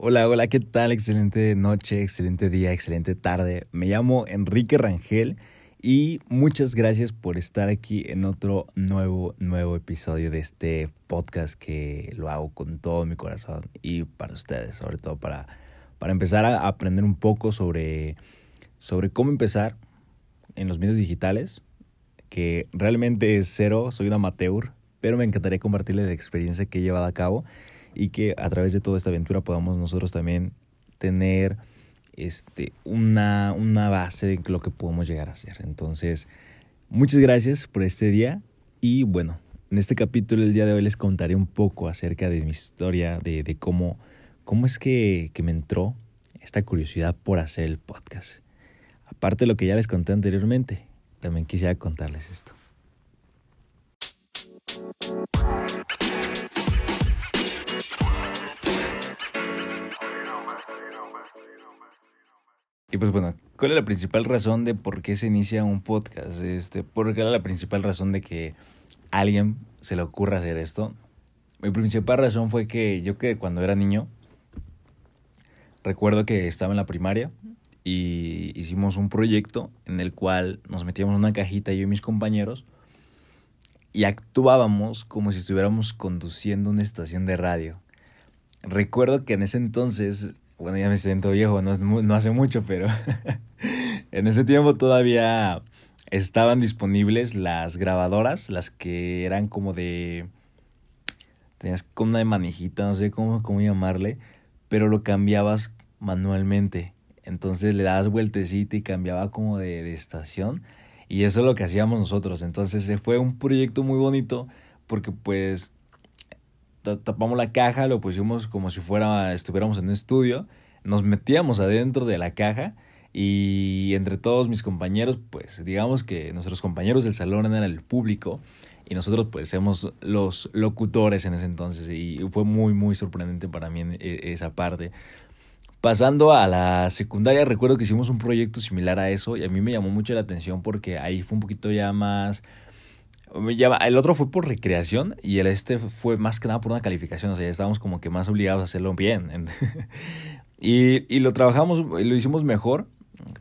Hola, hola, ¿qué tal? Excelente noche, excelente día, excelente tarde. Me llamo Enrique Rangel y muchas gracias por estar aquí en otro nuevo, nuevo episodio de este podcast que lo hago con todo mi corazón y para ustedes, sobre todo para, para empezar a aprender un poco sobre, sobre cómo empezar en los medios digitales, que realmente es cero, soy un amateur, pero me encantaría compartirles la experiencia que he llevado a cabo y que a través de toda esta aventura podamos nosotros también tener este, una, una base de lo que podemos llegar a hacer. Entonces, muchas gracias por este día y bueno, en este capítulo el día de hoy les contaré un poco acerca de mi historia, de, de cómo, cómo es que, que me entró esta curiosidad por hacer el podcast. Aparte de lo que ya les conté anteriormente, también quisiera contarles esto. Y pues bueno, ¿cuál es la principal razón de por qué se inicia un podcast? Este, ¿Por qué era la principal razón de que alguien se le ocurra hacer esto? Mi principal razón fue que yo que cuando era niño, recuerdo que estaba en la primaria y hicimos un proyecto en el cual nos metíamos en una cajita yo y mis compañeros y actuábamos como si estuviéramos conduciendo una estación de radio. Recuerdo que en ese entonces bueno, ya me siento viejo, no, no hace mucho, pero en ese tiempo todavía estaban disponibles las grabadoras, las que eran como de... Tenías como una de manijita, no sé cómo, cómo llamarle, pero lo cambiabas manualmente. Entonces le dabas vueltecita y cambiaba como de, de estación. Y eso es lo que hacíamos nosotros. Entonces fue un proyecto muy bonito porque pues tapamos la caja, lo pusimos como si fuera, estuviéramos en un estudio, nos metíamos adentro de la caja y entre todos mis compañeros, pues digamos que nuestros compañeros del salón eran el público y nosotros pues somos los locutores en ese entonces y fue muy muy sorprendente para mí e, esa parte. Pasando a la secundaria, recuerdo que hicimos un proyecto similar a eso y a mí me llamó mucho la atención porque ahí fue un poquito ya más el otro fue por recreación y el este fue más que nada por una calificación. O sea, ya estábamos como que más obligados a hacerlo bien. y, y lo trabajamos, lo hicimos mejor.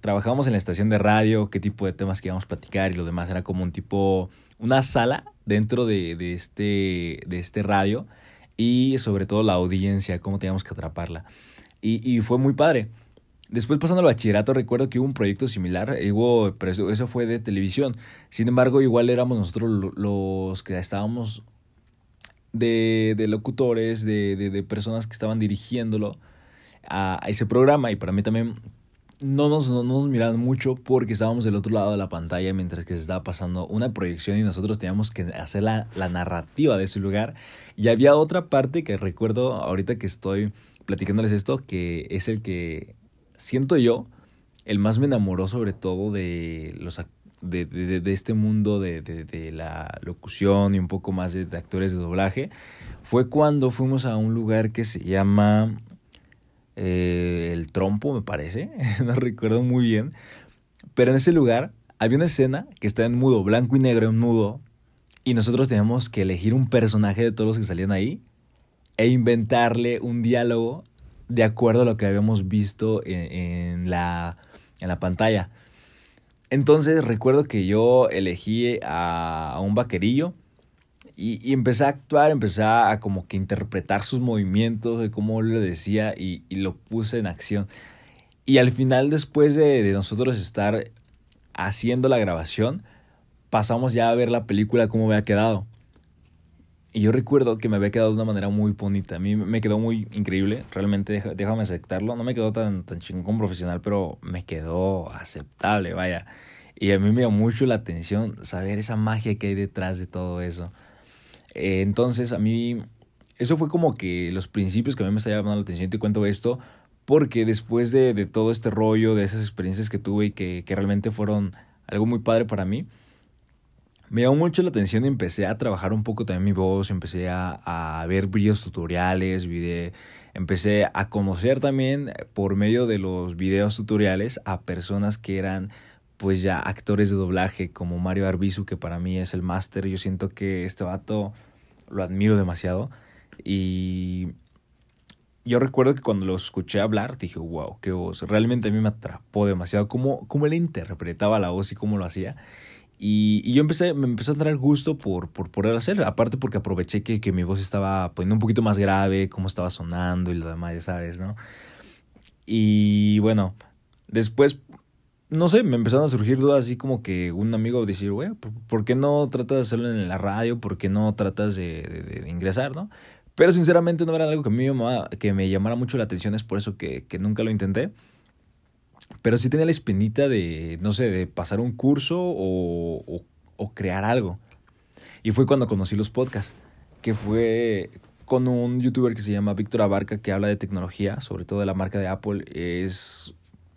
Trabajamos en la estación de radio, qué tipo de temas que íbamos a platicar y lo demás. Era como un tipo, una sala dentro de, de, este, de este radio y sobre todo la audiencia, cómo teníamos que atraparla. Y, y fue muy padre. Después pasando al bachillerato recuerdo que hubo un proyecto similar, hubo, pero eso, fue de televisión. Sin embargo, igual éramos nosotros los que estábamos de, de locutores, de, de, personas que estaban dirigiéndolo a, ese programa y para mí también no nos, no nos miraban mucho porque estábamos del otro lado de la pantalla mientras que se estaba pasando una proyección y nosotros teníamos que hacer la, la narrativa de ese lugar. Y había otra parte que recuerdo ahorita que estoy platicándoles esto, que es el que siento yo, el más me enamoró sobre todo de los de, de, de este mundo de, de, la locución y un poco más de, actores de doblaje, fue cuando fuimos a un lugar que se llama eh, El Trompo, me parece, no recuerdo muy bien, pero en ese lugar había una escena que está en mudo, blanco y negro en mudo, y nosotros teníamos que elegir un personaje de todos los que salían ahí e inventarle un diálogo de acuerdo a lo que habíamos visto en, la, en la pantalla. Entonces recuerdo que yo elegí a, un vaquerillo y, empecé a actuar, empecé a como que interpretar sus movimientos, de cómo lo decía y, lo puse en acción. Y al final, después de, de nosotros estar haciendo la grabación, pasamos ya a ver la película, cómo había quedado. Y yo recuerdo que me había quedado de una manera muy bonita. A mí me quedó muy increíble. Realmente, déjame aceptarlo. No me quedó tan, tan chingón profesional, pero me quedó aceptable, vaya. Y a mí me llamó mucho la atención saber esa magia que hay detrás de todo eso. Eh, entonces, a mí, eso fue como que los principios que a mí me estaba llamando la atención. Te cuento esto porque después de, de todo este rollo, de esas experiencias que tuve y que, que realmente fueron algo muy padre para mí, me llamó mucho la atención y empecé a trabajar un poco también mi voz, empecé a, a ver videos tutoriales, empecé a conocer también por medio de los videos tutoriales a personas que eran pues ya actores de doblaje como Mario Arbizu, que para mí es el máster, yo siento que este vato lo admiro demasiado y yo recuerdo que cuando lo escuché hablar, dije, wow, qué voz. Realmente a mí me atrapó demasiado cómo, cómo él interpretaba la voz y cómo lo hacía. Y, y, yo empecé, me empezó a entrar gusto por, por poder hacer, aparte porque aproveché que, que mi voz estaba poniendo un poquito más grave, cómo estaba sonando y lo demás, ya sabes, ¿no? Y bueno, después, no sé, me empezaron a surgir dudas así como que un amigo decir, güey, ¿por qué no tratas de hacerlo en la radio? ¿Por qué no tratas de, de, de ingresar, no? Pero sinceramente no era algo que, a mí me, que me llamara mucho la atención, es por eso que, que nunca lo intenté. Pero sí tenía la espinita de, no sé, de pasar un curso o, o, crear algo. Y fue cuando conocí los podcasts, que fue con un youtuber que se llama Víctor Abarca, que habla de tecnología, sobre todo de la marca de Apple. Es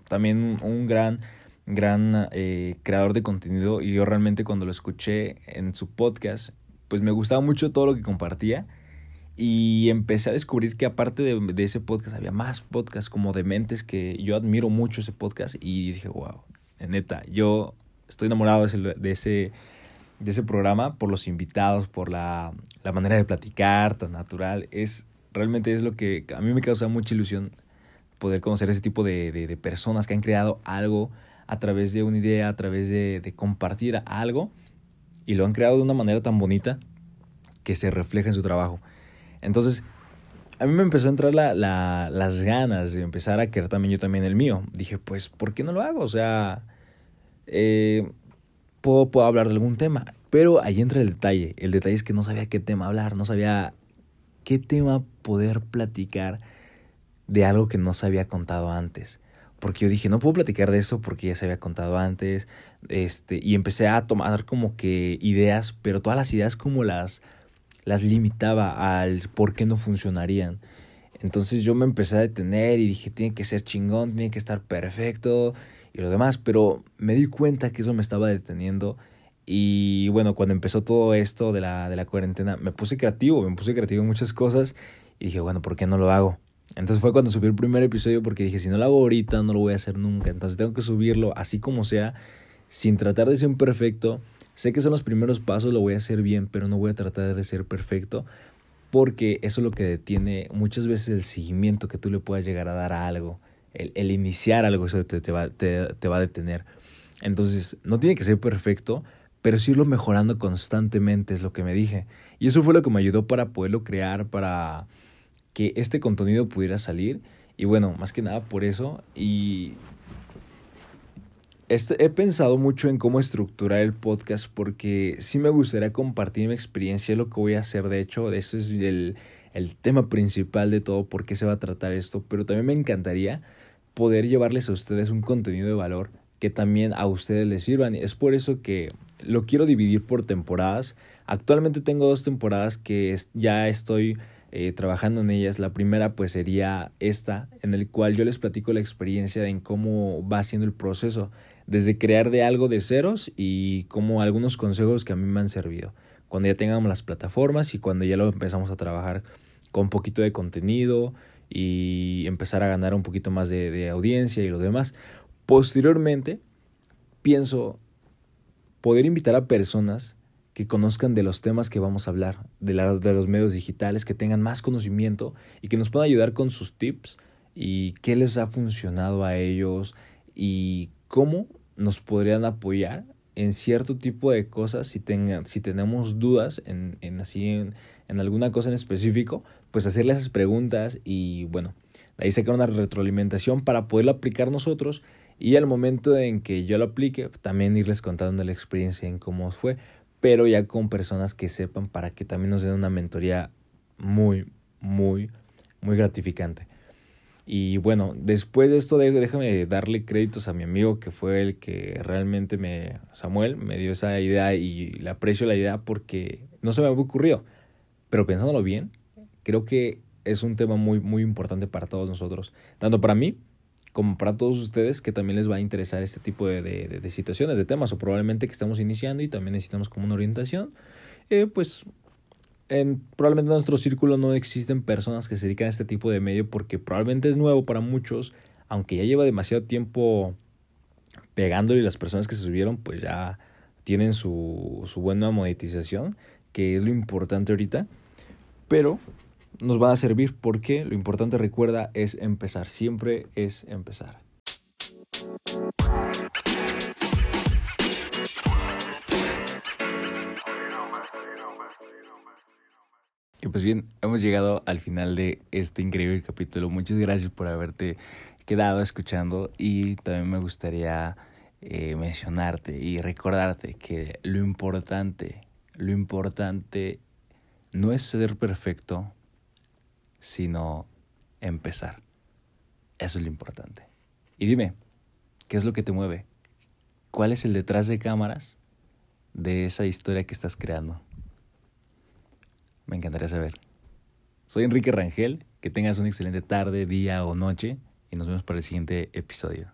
también un gran, gran eh, creador de contenido y yo realmente cuando lo escuché en su podcast, pues me gustaba mucho todo lo que compartía y empecé a descubrir que aparte de, de, ese podcast había más podcasts como Dementes que yo admiro mucho ese podcast y dije, wow, neta, yo estoy enamorado de ese, de ese, de ese programa por los invitados, por la, la, manera de platicar tan natural. Es, realmente es lo que a mí me causa mucha ilusión poder conocer ese tipo de, de, de personas que han creado algo a través de una idea, a través de, de compartir algo y lo han creado de una manera tan bonita que se refleja en su trabajo. Entonces, a mí me empezó a entrar la, la, las ganas de empezar a querer también yo también el mío. Dije, pues, ¿por qué no lo hago? O sea, eh, puedo, puedo hablar de algún tema. Pero ahí entra el detalle. El detalle es que no sabía qué tema hablar, no sabía qué tema poder platicar de algo que no se había contado antes. Porque yo dije, no puedo platicar de eso porque ya se había contado antes. Este, y empecé a tomar como que ideas, pero todas las ideas como las las limitaba al por qué no funcionarían. Entonces yo me empecé a detener y dije, tiene que ser chingón, tiene que estar perfecto y lo demás, pero me di cuenta que eso me estaba deteniendo y bueno, cuando empezó todo esto de la, de la cuarentena, me puse creativo, me puse creativo en muchas cosas y dije, bueno, ¿por qué no lo hago? Entonces fue cuando subí el primer episodio porque dije, si no lo hago ahorita, no lo voy a hacer nunca. Entonces tengo que subirlo así como sea, sin tratar de ser un perfecto, Sé que son los primeros pasos, lo voy a hacer bien, pero no voy a tratar de ser perfecto porque eso es lo que detiene muchas veces el seguimiento que tú le puedas llegar a dar a algo. El, iniciar algo, eso te va a detener. Entonces, no tiene que ser perfecto, pero sí irlo mejorando constantemente, es lo que me dije. Y eso fue lo que me ayudó para poderlo crear, para que este contenido pudiera salir. Y bueno, más que nada por eso. Y este, he pensado mucho en cómo estructurar el podcast porque sí me gustaría compartir mi experiencia, lo que voy a hacer. De hecho, ese es el, el tema principal de todo, por qué se va a tratar esto. Pero también me encantaría poder llevarles a ustedes un contenido de valor que también a ustedes les sirvan. Es por eso que lo quiero dividir por temporadas. Actualmente tengo dos temporadas que ya estoy eh, trabajando en ellas. La primera pues sería esta, en el cual yo les platico la experiencia en cómo va siendo el proceso desde crear de algo de ceros y como algunos consejos que a mí me han servido. Cuando ya tengamos las plataformas y cuando ya lo empezamos a trabajar con un poquito de contenido y empezar a ganar un poquito más de, audiencia y lo demás. Posteriormente, pienso poder invitar a personas que conozcan de los temas que vamos a hablar, de, la, de los medios digitales, que tengan más conocimiento y que nos puedan ayudar con sus tips y qué les ha funcionado a ellos y cómo nos podrían apoyar en cierto tipo de cosas si, tengan, si tenemos dudas en, en así en, en, alguna cosa en específico, pues hacerle esas preguntas y bueno, ahí sacar una retroalimentación para poderlo aplicar nosotros y al momento en que yo lo aplique, también irles contando la experiencia en cómo fue, pero ya con personas que sepan para que también nos den una mentoría muy, muy, muy gratificante. Y bueno, después de esto déjame darle créditos a mi amigo que fue el que realmente me, Samuel, me dio esa idea y le aprecio la idea porque no se me había ocurrido. Pero pensándolo bien, creo que es un tema muy, muy importante para todos nosotros, tanto para mí como para todos ustedes que también les va a interesar este tipo de, de, de situaciones, de temas, o probablemente que estamos iniciando y también necesitamos como una orientación, eh, pues en, probablemente en nuestro círculo no existen personas que se dedican a este tipo de medio porque probablemente es nuevo para muchos, aunque ya lleva demasiado tiempo pegándole y las personas que se subieron pues ya tienen su, su buena monetización, que es lo importante ahorita. Pero nos van a servir porque lo importante recuerda es empezar, siempre es empezar. Y pues bien, hemos llegado al final de este increíble capítulo. Muchas gracias por haberte quedado escuchando y también me gustaría eh, mencionarte y recordarte que lo importante, lo importante no es ser perfecto, sino empezar. Eso es lo importante. Y dime, ¿qué es lo que te mueve? ¿Cuál es el detrás de cámaras de esa historia que estás creando? Me encantaría saber. Soy Enrique Rangel, que tengas una excelente tarde, día o noche y nos vemos para el siguiente episodio.